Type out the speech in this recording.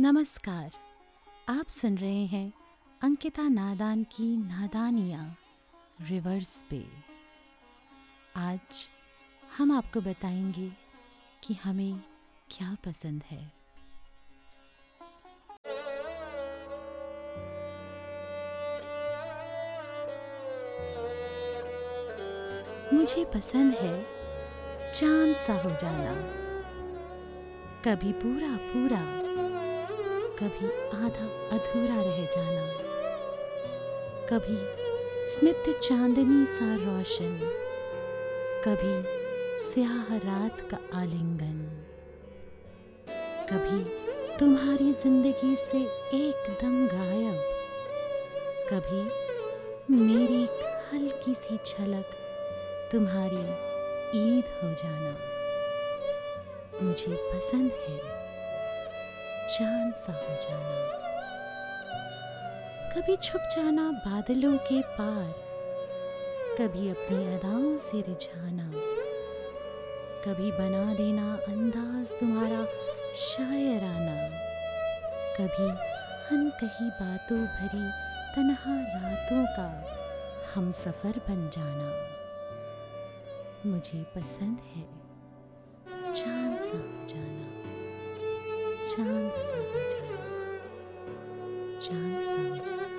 नमस्कार। आप सुन रहे हैं अंकिता नादान की नादानियाँ, रिवर्स पे। आज हम आपको बताएँगे कि हमें क्या पसंद है। मुझे पसंद है चाँद सा हो जाना। कभी पूरा पूरा। कभी आधा अधूरा रह जाना। कभी स्मित चांदनी सा रोशन। कभी स्याह रात का आलिंगन। कभी तुम्हारी ज़िंदगी से एकदम गायब। कभी मेरी एक हल्की सी झलक तुम्हारी ईद हो जाना। मुझे पसंद है। चाँद सा हो जाना। कभी छुप जाना बादलों के पार, कभी अपनी अदाओं से रिझाना। कभी बना देना अंदाज तुम्हारा शायराना कभी अनकही बातों भरी तनहा रातों का हम सफ़र बन जाना। मुझे पसंद है चाँद सा जाना। चाँद सा हो जाना चाँद सा हो जाना